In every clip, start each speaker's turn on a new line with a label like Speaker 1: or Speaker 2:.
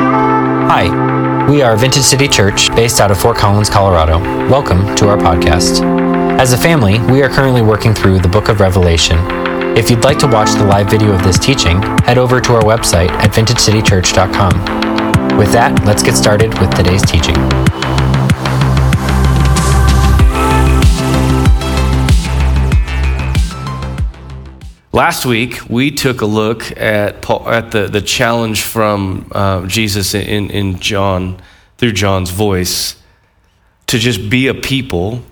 Speaker 1: Hi, we are Vintage City Church based out of Fort Collins, Colorado. Welcome to our podcast. As a family, we are currently working through the book of Revelation. If you'd like to watch the live video of this teaching, head over to our website at vintagecitychurch.com. With that, let's get started with today's teaching.
Speaker 2: Last week, we took a look at, Paul, at the, the challenge from uh, Jesus in, in John, through John's voice, to just be a people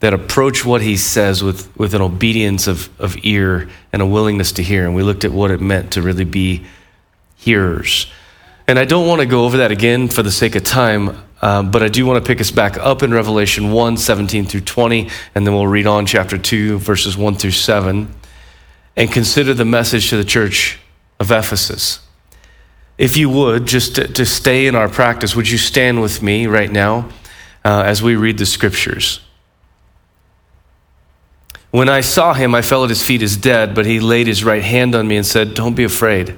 Speaker 2: that approach what he says with, with an obedience of, of ear and a willingness to hear. And we looked at what it meant to really be hearers. And I don't want to go over that again for the sake of time, um, but I do want to pick us back up in Revelation 1 17 through 20, and then we'll read on chapter 2, verses 1 through 7 and consider the message to the church of Ephesus. If you would, just to, to stay in our practice, would you stand with me right now uh, as we read the scriptures? When I saw him, I fell at his feet as dead, but he laid his right hand on me and said, Don't be afraid.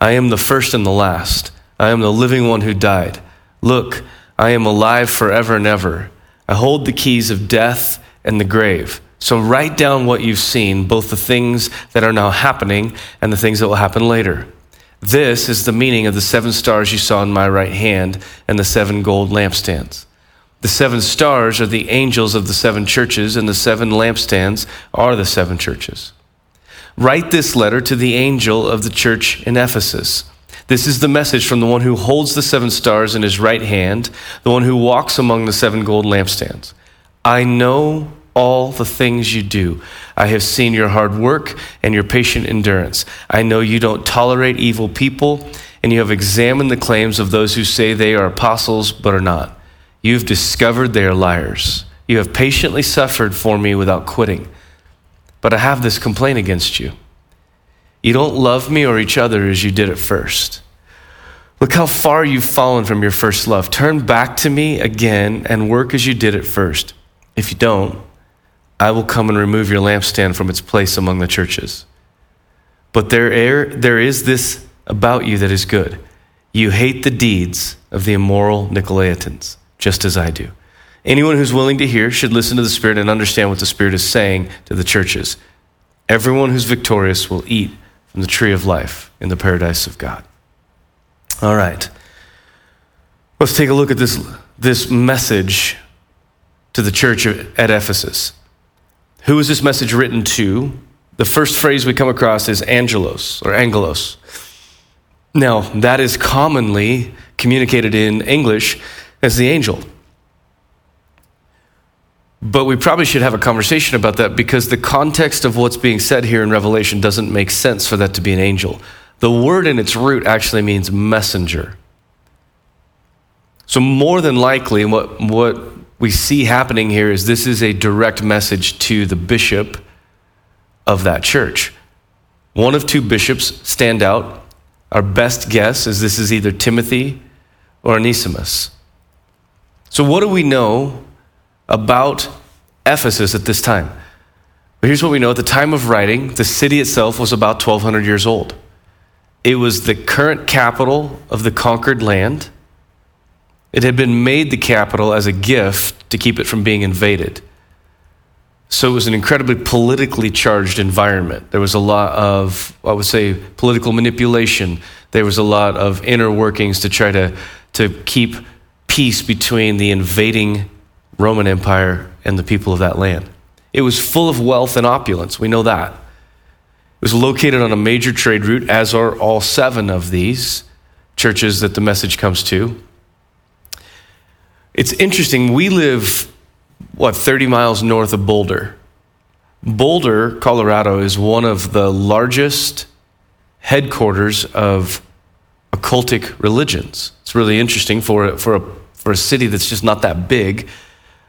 Speaker 2: I am the first and the last. I am the living one who died. Look, I am alive forever and ever. I hold the keys of death and the grave. So write down what you've seen, both the things that are now happening and the things that will happen later. This is the meaning of the seven stars you saw in my right hand and the seven gold lampstands. The seven stars are the angels of the seven churches, and the seven lampstands are the seven churches. Write this letter to the angel of the church in Ephesus. This is the message from the one who holds the seven stars in his right hand, the one who walks among the seven gold lampstands. I know all the things you do. I have seen your hard work and your patient endurance. I know you don't tolerate evil people, and you have examined the claims of those who say they are apostles but are not. You've discovered they are liars. You have patiently suffered for me without quitting. But I have this complaint against you. You don't love me or each other as you did at first. Look how far you've fallen from your first love. Turn back to me again and work as you did at first. If you don't, I will come and remove your lampstand from its place among the churches. But there, there is this about you that is good. You hate the deeds of the immoral Nicolaitans, just as I do. Anyone who's willing to hear should listen to the Spirit and understand what the Spirit is saying to the churches. Everyone who's victorious will eat from the tree of life in the paradise of God. All right. Let's take a look at this, this message to the church at Ephesus. Who is this message written to? The first phrase we come across is angelos or angelos. Now, that is commonly communicated in English as the angel. But we probably should have a conversation about that because the context of what's being said here in Revelation doesn't make sense for that to be an angel. The word in its root actually means messenger. So, more than likely, what, what we see happening here is this is a direct message to the bishop of that church. One of two bishops stand out. Our best guess is this is either Timothy or Onesimus. So, what do we know about Ephesus at this time? Well, here's what we know at the time of writing, the city itself was about 1,200 years old. It was the current capital of the conquered land. It had been made the capital as a gift to keep it from being invaded. So it was an incredibly politically charged environment. There was a lot of, I would say, political manipulation. There was a lot of inner workings to try to, to keep peace between the invading Roman Empire and the people of that land. It was full of wealth and opulence. We know that. It was located on a major trade route, as are all seven of these churches that the message comes to. It's interesting. We live, what, 30 miles north of Boulder. Boulder, Colorado, is one of the largest headquarters of occultic religions. It's really interesting for, for, a, for a city that's just not that big.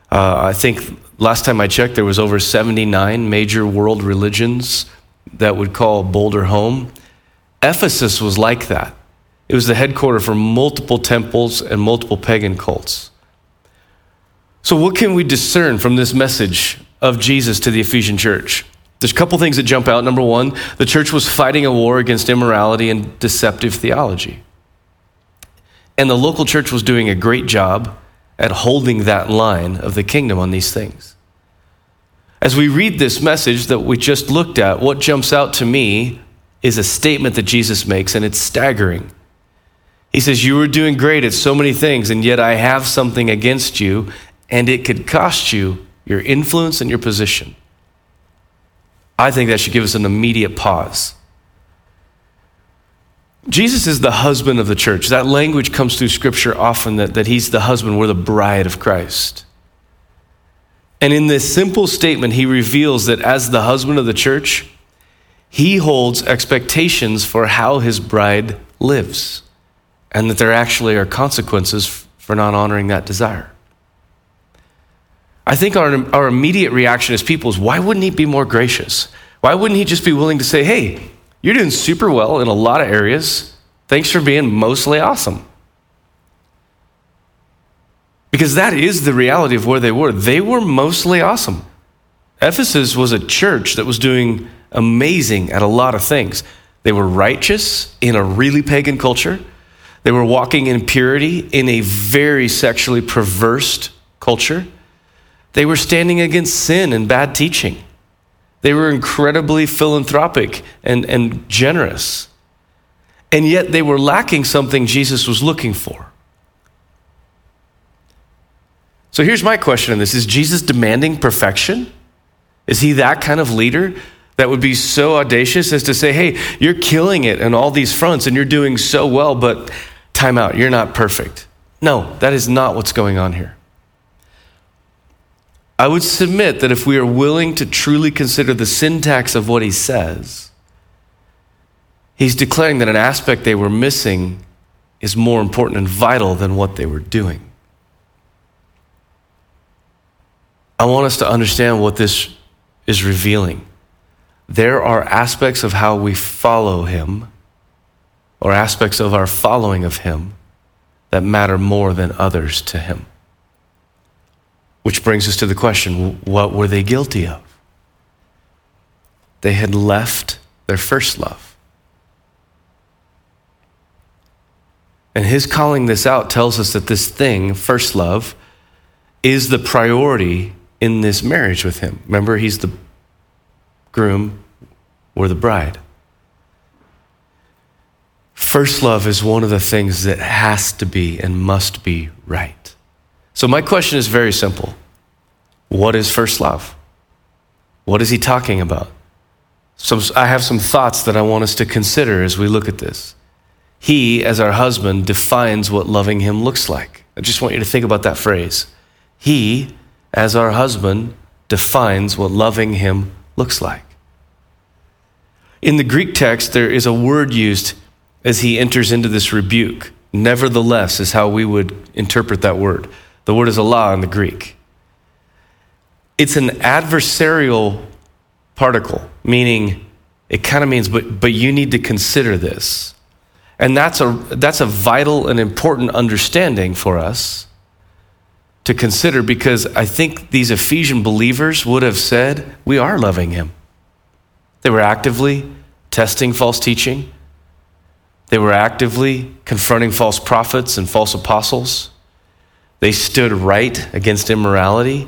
Speaker 2: Uh, I think last time I checked, there was over 79 major world religions that would call Boulder home. Ephesus was like that. It was the headquarters for multiple temples and multiple pagan cults. So, what can we discern from this message of Jesus to the Ephesian church? There's a couple things that jump out. Number one, the church was fighting a war against immorality and deceptive theology. And the local church was doing a great job at holding that line of the kingdom on these things. As we read this message that we just looked at, what jumps out to me is a statement that Jesus makes, and it's staggering. He says, You were doing great at so many things, and yet I have something against you, and it could cost you your influence and your position. I think that should give us an immediate pause. Jesus is the husband of the church. That language comes through scripture often that, that he's the husband, we're the bride of Christ. And in this simple statement, he reveals that as the husband of the church, he holds expectations for how his bride lives, and that there actually are consequences for not honoring that desire. I think our, our immediate reaction as people is why wouldn't he be more gracious? Why wouldn't he just be willing to say, hey, you're doing super well in a lot of areas. Thanks for being mostly awesome. Because that is the reality of where they were. They were mostly awesome. Ephesus was a church that was doing amazing at a lot of things. They were righteous in a really pagan culture. They were walking in purity in a very sexually perverse culture. They were standing against sin and bad teaching. They were incredibly philanthropic and, and generous. And yet they were lacking something Jesus was looking for. So here's my question on this Is Jesus demanding perfection? Is he that kind of leader that would be so audacious as to say, hey, you're killing it on all these fronts and you're doing so well, but time out, you're not perfect? No, that is not what's going on here. I would submit that if we are willing to truly consider the syntax of what he says, he's declaring that an aspect they were missing is more important and vital than what they were doing. I want us to understand what this is revealing. There are aspects of how we follow him, or aspects of our following of him, that matter more than others to him. Which brings us to the question what were they guilty of? They had left their first love. And his calling this out tells us that this thing, first love, is the priority in this marriage with him. Remember, he's the groom, we're the bride. First love is one of the things that has to be and must be right. So, my question is very simple What is first love? What is he talking about? I have some thoughts that I want us to consider as we look at this. He, as our husband, defines what loving him looks like. I just want you to think about that phrase. He, as our husband, defines what loving him looks like. In the Greek text, there is a word used as he enters into this rebuke. Nevertheless, is how we would interpret that word. The word is alla in the Greek. It's an adversarial particle, meaning it kind of means, but, but you need to consider this. And that's a, that's a vital and important understanding for us to consider because I think these Ephesian believers would have said, We are loving him. They were actively testing false teaching, they were actively confronting false prophets and false apostles. They stood right against immorality.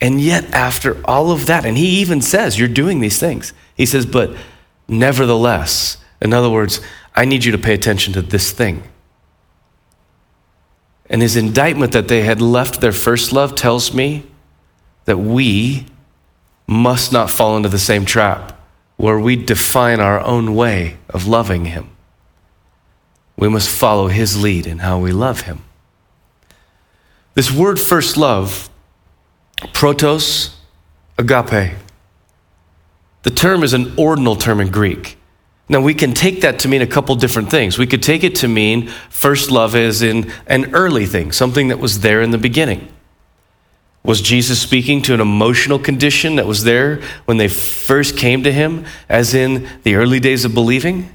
Speaker 2: And yet, after all of that, and he even says, You're doing these things. He says, But nevertheless, in other words, I need you to pay attention to this thing. And his indictment that they had left their first love tells me that we must not fall into the same trap where we define our own way of loving him. We must follow his lead in how we love him. This word first love, protos agape, the term is an ordinal term in Greek. Now, we can take that to mean a couple different things. We could take it to mean first love is in an early thing, something that was there in the beginning. Was Jesus speaking to an emotional condition that was there when they first came to him, as in the early days of believing?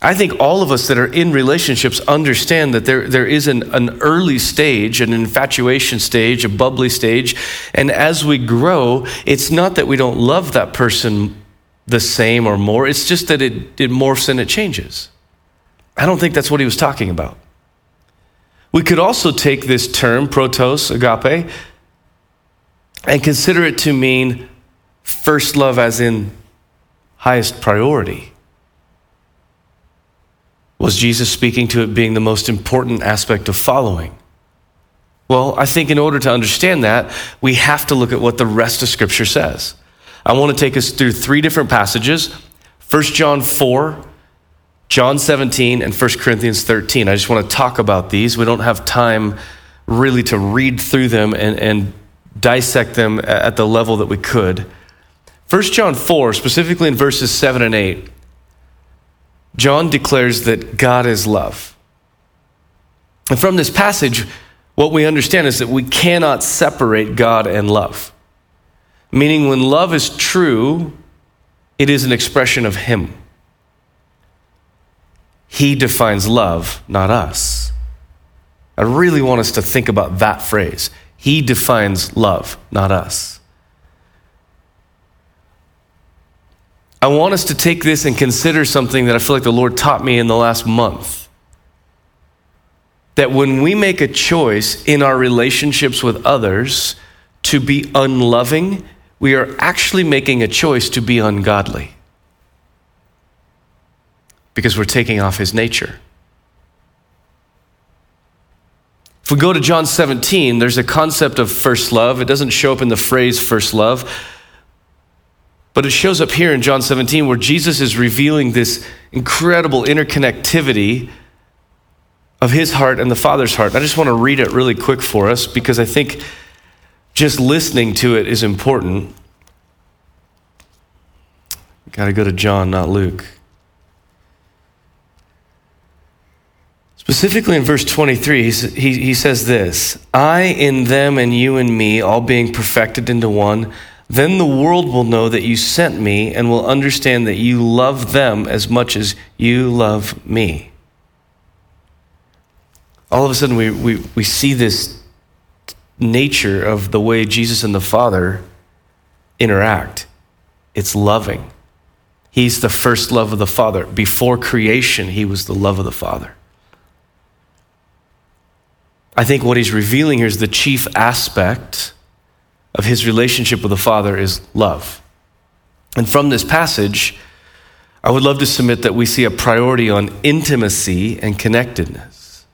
Speaker 2: I think all of us that are in relationships understand that there, there is an, an early stage, an infatuation stage, a bubbly stage. And as we grow, it's not that we don't love that person the same or more, it's just that it, it morphs and it changes. I don't think that's what he was talking about. We could also take this term, protos, agape, and consider it to mean first love as in highest priority. Was Jesus speaking to it being the most important aspect of following? Well, I think in order to understand that, we have to look at what the rest of Scripture says. I want to take us through three different passages 1 John 4, John 17, and 1 Corinthians 13. I just want to talk about these. We don't have time really to read through them and, and dissect them at the level that we could. 1 John 4, specifically in verses 7 and 8, John declares that God is love. And from this passage, what we understand is that we cannot separate God and love. Meaning, when love is true, it is an expression of Him. He defines love, not us. I really want us to think about that phrase. He defines love, not us. I want us to take this and consider something that I feel like the Lord taught me in the last month. That when we make a choice in our relationships with others to be unloving, we are actually making a choice to be ungodly because we're taking off his nature. If we go to John 17, there's a concept of first love. It doesn't show up in the phrase first love, but it shows up here in John 17 where Jesus is revealing this incredible interconnectivity of his heart and the Father's heart. I just want to read it really quick for us because I think just listening to it is important. Got to go to John, not Luke. Specifically in verse 23, he, he, says this I in them and you in me, all being perfected into one, then the world will know that you sent me and will understand that you love them as much as you love me. All of a sudden, we, we, we see this nature of the way Jesus and the Father interact. It's loving. He's the first love of the Father. Before creation, he was the love of the Father. I think what he's revealing here is the chief aspect of his relationship with the Father is love. And from this passage, I would love to submit that we see a priority on intimacy and connectedness.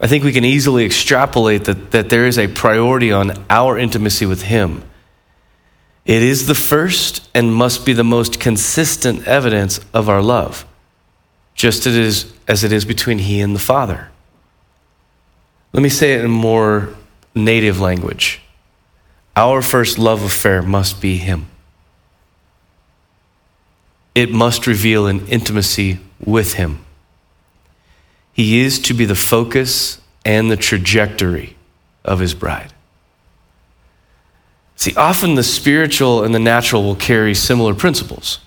Speaker 2: I think we can easily extrapolate that, that there is a priority on our intimacy with Him. It is the first and must be the most consistent evidence of our love just as it is, as it is between he and the Father. Let me say it in more native language. Our first love affair must be him. It must reveal an intimacy with him. He is to be the focus and the trajectory of his bride. See, often the spiritual and the natural will carry similar principles.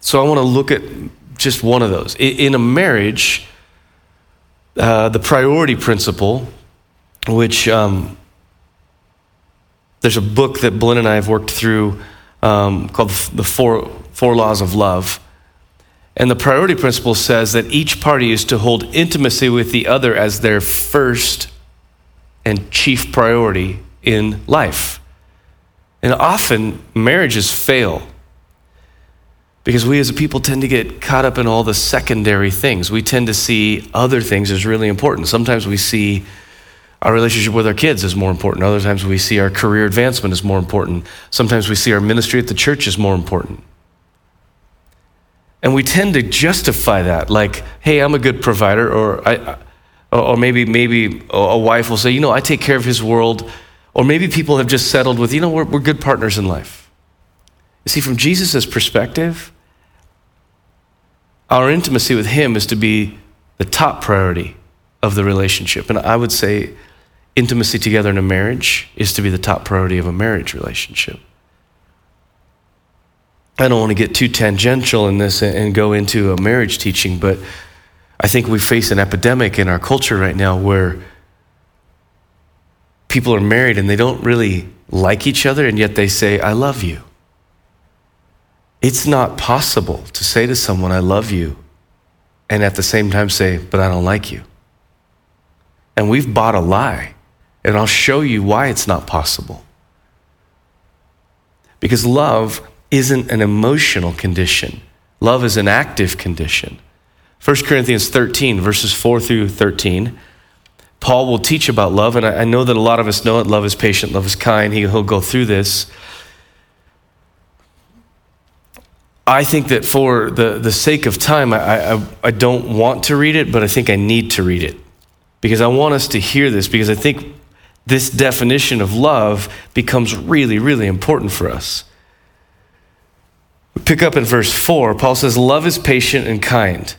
Speaker 2: So I want to look at just one of those. In a marriage, uh, the priority principle, which um, there's a book that Blinn and I have worked through um, called The Four, Four Laws of Love. And the priority principle says that each party is to hold intimacy with the other as their first and chief priority in life. And often marriages fail because we as a people tend to get caught up in all the secondary things. We tend to see other things as really important. Sometimes we see our relationship with our kids is more important. Other times we see our career advancement is more important. Sometimes we see our ministry at the church is more important. And we tend to justify that, like, hey, I'm a good provider, or, I, or maybe, maybe a wife will say, you know, I take care of his world. Or maybe people have just settled with, you know, we're, we're good partners in life. You see, from Jesus' perspective, our intimacy with Him is to be the top priority of the relationship. And I would say intimacy together in a marriage is to be the top priority of a marriage relationship. I don't want to get too tangential in this and go into a marriage teaching, but I think we face an epidemic in our culture right now where people are married and they don't really like each other, and yet they say, I love you. It's not possible to say to someone, I love you, and at the same time say, but I don't like you. And we've bought a lie, and I'll show you why it's not possible. Because love isn't an emotional condition, love is an active condition. 1 Corinthians 13, verses 4 through 13. Paul will teach about love, and I know that a lot of us know it. Love is patient, love is kind. He, will go through this. I think that for the, the sake of time, I, I, I don't want to read it, but I think I need to read it because I want us to hear this because I think this definition of love becomes really, really important for us. We pick up in verse 4. Paul says, Love is patient and kind.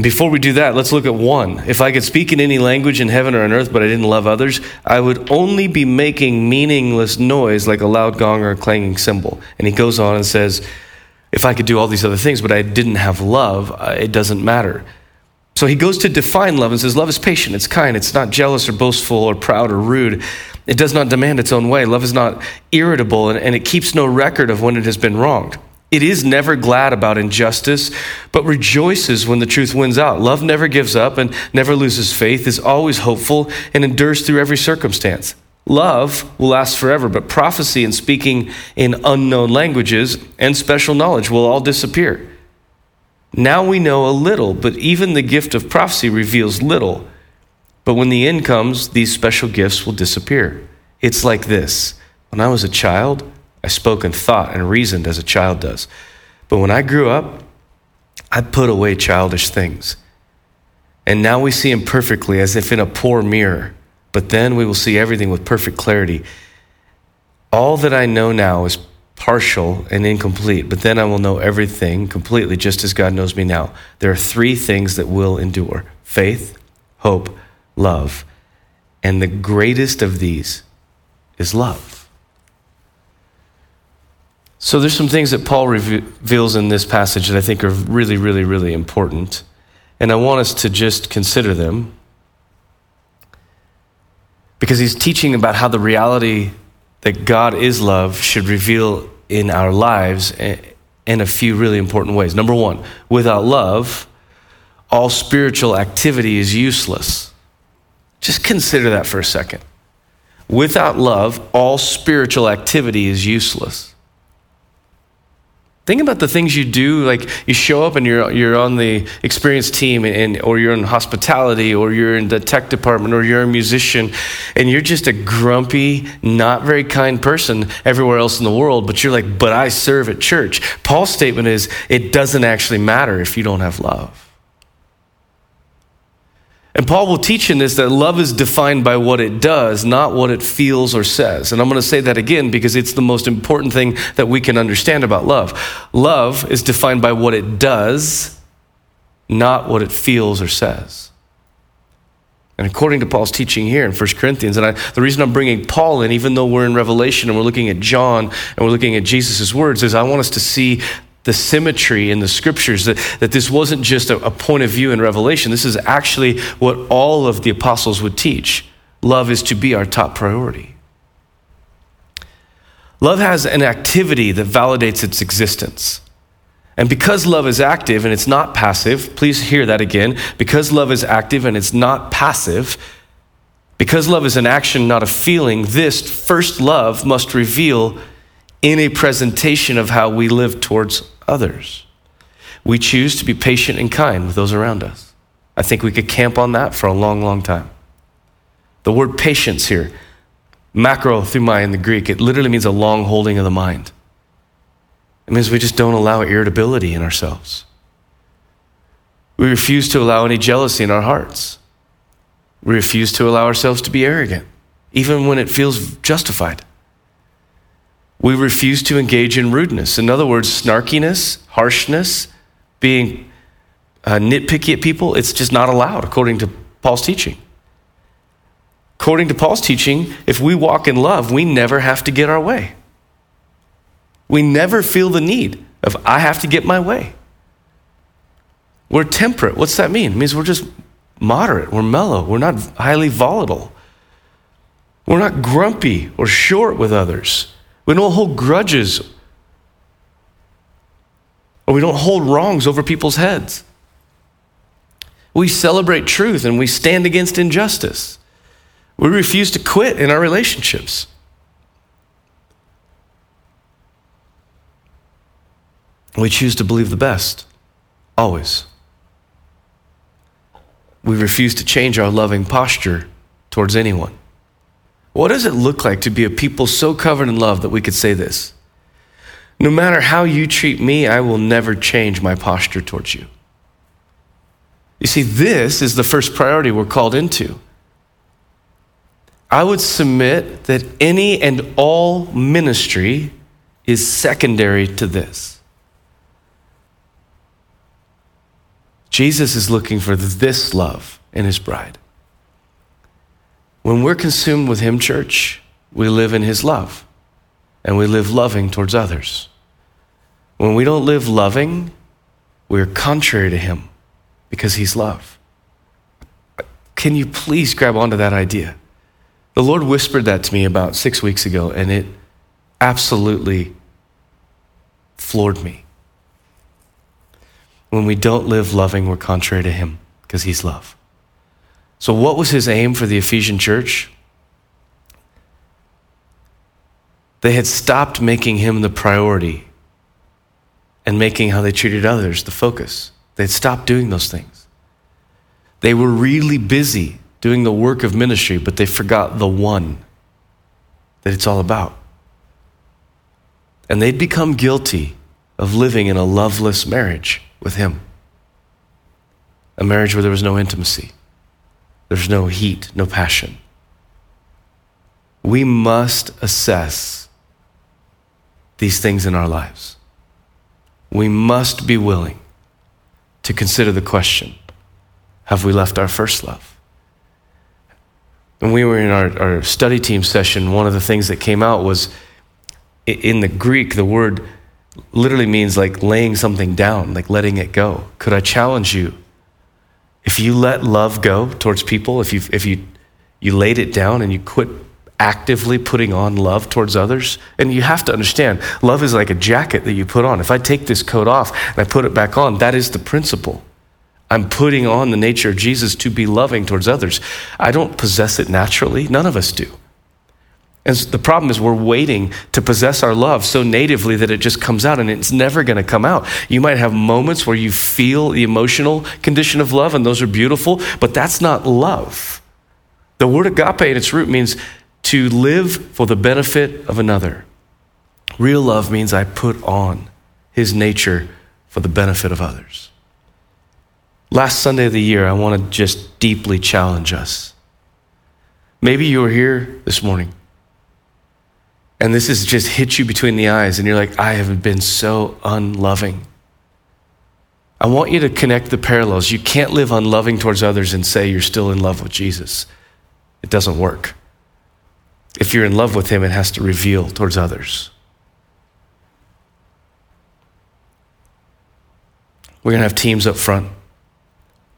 Speaker 2: Before we do that, let's look at one. If I could speak in any language in heaven or on earth, but I didn't love others, I would only be making meaningless noise like a loud gong or a clanging cymbal. And he goes on and says, If I could do all these other things, but I didn't have love, uh, it doesn't matter. So he goes to define love and says, Love is patient, it's kind, it's not jealous or boastful or proud or rude. It does not demand its own way. Love is not irritable and, and it keeps no record of when it has been wronged. It is never glad about injustice, but rejoices when the truth wins out. Love never gives up and never loses faith, is always hopeful, and endures through every circumstance. Love will last forever, but prophecy and speaking in unknown languages and special knowledge will all disappear. Now we know a little, but even the gift of prophecy reveals little. But when the end comes, these special gifts will disappear. It's like this When I was a child, I spoke and thought and reasoned as a child does. But when I grew up, I put away childish things. And now we see him perfectly as if in a poor mirror. But then we will see everything with perfect clarity. All that I know now is partial and incomplete, but then I will know everything completely, just as God knows me now. There are three things that will endure faith, hope, love. And the greatest of these is love. So there's some things that Paul reveals in this passage that I think are really, really, really important. And I want us to just consider them because he's teaching about how the reality that God is love should reveal in our lives in a few really important ways. Number one, without love, all spiritual activity is useless. Just consider that for a second. Without love, all spiritual activity is useless. Think about the things you do, like you show up and you're, you're on the experience team, and, or you're in hospitality, or you're in the tech department, or you're a musician, and you're just a grumpy, not very kind person everywhere else in the world, but you're like, but I serve at church. Paul's statement is, it doesn't actually matter if you don't have love. And Paul will teach in this that love is defined by what it does, not what it feels or says. And I'm going to say that again because it's the most important thing that we can understand about love. Love is defined by what it does, not what it feels or says. And according to Paul's teaching here in 1 Corinthians, and I, the reason I'm bringing Paul in, even though we're in Revelation and we're looking at John and we're looking at Jesus' words, is I want us to see the symmetry in the scriptures, that, that this wasn't just a, a point of view in Revelation. This is actually what all of the apostles would teach. Love is to be our top priority. Love has an activity that validates its existence. And because love is active and it's not passive, please hear that again. Because love is active and it's not passive, because love is an action, not a feeling, this first love must reveal in a presentation of how we live towards others. We choose to be patient and kind with those around us. I think we could camp on that for a long, long time. The word patience here, macrothumai in the Greek, it literally means a long holding of the mind. It means we just don't allow irritability in ourselves. We refuse to allow any jealousy in our hearts. We refuse to allow ourselves to be arrogant, even when it feels justified. We refuse to engage in rudeness. In other words, snarkiness, harshness, being uh, nitpicky at people, it's just not allowed according to Paul's teaching. According to Paul's teaching, if we walk in love, we never have to get our way. We never feel the need of, I have to get my way. We're temperate. What's that mean? It means we're just moderate, we're mellow, we're not highly volatile. We're not grumpy or short with others. We don't hold grudges or we don't hold wrongs over people's heads. We celebrate truth and we stand against injustice. We refuse to quit in our relationships. We choose to believe the best, always. We refuse to change our loving posture towards anyone. What does it look like to be a people so covered in love that we could say this? No matter how you treat me, I will never change my posture towards you. You see, this is the first priority we're called into. I would submit that any and all ministry is secondary to this. Jesus is looking for this love in his bride. When we're consumed with him, church, we live in his love and we live loving towards others. When we don't live loving, we're contrary to him because he's love. Can you please grab onto that idea? The Lord whispered that to me about six weeks ago, and it absolutely floored me. When we don't live loving, we're contrary to him because he's love. So, what was his aim for the Ephesian church? They had stopped making him the priority and making how they treated others the focus. They'd stopped doing those things. They were really busy doing the work of ministry, but they forgot the one that it's all about. And they'd become guilty of living in a loveless marriage with him. A marriage where there was no intimacy, there's no heat, no passion. We must assess these things in our lives. We must be willing to consider the question Have we left our first love? When we were in our, our study team session, one of the things that came out was in the Greek, the word literally means like laying something down, like letting it go. Could I challenge you? If you let love go towards people, if you, if you, you laid it down and you quit actively putting on love towards others. And you have to understand, love is like a jacket that you put on. If I take this coat off and I put it back on, that is the principle. I'm putting on the nature of Jesus to be loving towards others. I don't possess it naturally. None of us do. And the problem is, we're waiting to possess our love so natively that it just comes out and it's never going to come out. You might have moments where you feel the emotional condition of love, and those are beautiful, but that's not love. The word agape at its root means to live for the benefit of another. Real love means I put on his nature for the benefit of others. Last Sunday of the year, I want to just deeply challenge us. Maybe you were here this morning and this has just hit you between the eyes, and you're like, I have been so unloving. I want you to connect the parallels. You can't live unloving towards others and say you're still in love with Jesus. It doesn't work if you're in love with Him, it has to reveal towards others. We're going to have teams up front.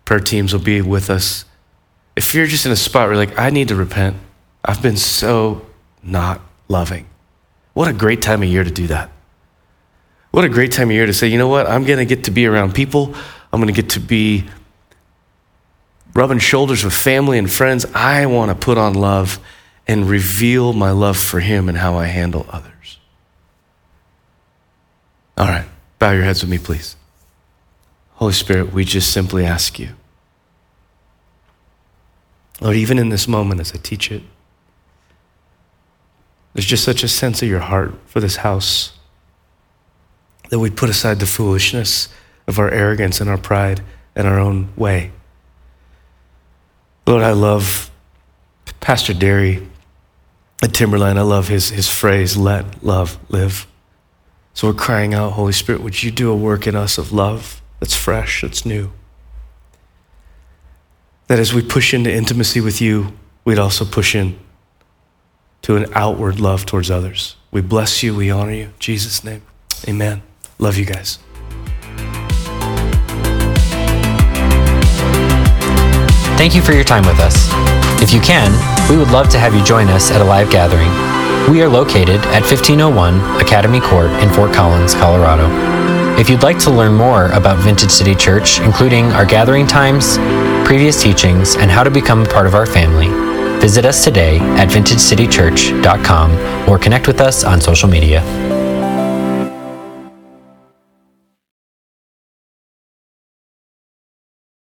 Speaker 2: Prayer teams will be with us. If you're just in a spot where you're like, I need to repent, I've been so not loving. What a great time of year to do that. What a great time of year to say, you know what? I'm going to get to be around people. I'm going to get to be rubbing shoulders with family and friends. I want to put on love and reveal my love for Him and how I handle others. All right, bow your heads with me, please. Holy Spirit, we just simply ask you. Lord, even in this moment as I teach it, there's just such a sense of your heart for this house that we put aside the foolishness of our arrogance and our pride and our own way. Lord, I love Pastor Dary at Timberline, I love his, his phrase, let love live. So we're crying out, Holy Spirit, would you do a work in us of love that's fresh, that's new? That as we push into intimacy with you, we'd also push in to an outward love towards others. We bless you. We honor you. In Jesus' name. Amen. Love you guys.
Speaker 1: Thank you for your time with us. If you can, we would love to have you join us at a live gathering. We are located at 1501 Academy Court in Fort Collins, Colorado. If you'd like to learn more about Vintage City Church, including our gathering times, previous teachings, and how to become a part of our family, Visit us today at vintagecitychurch.com or connect with us on social media.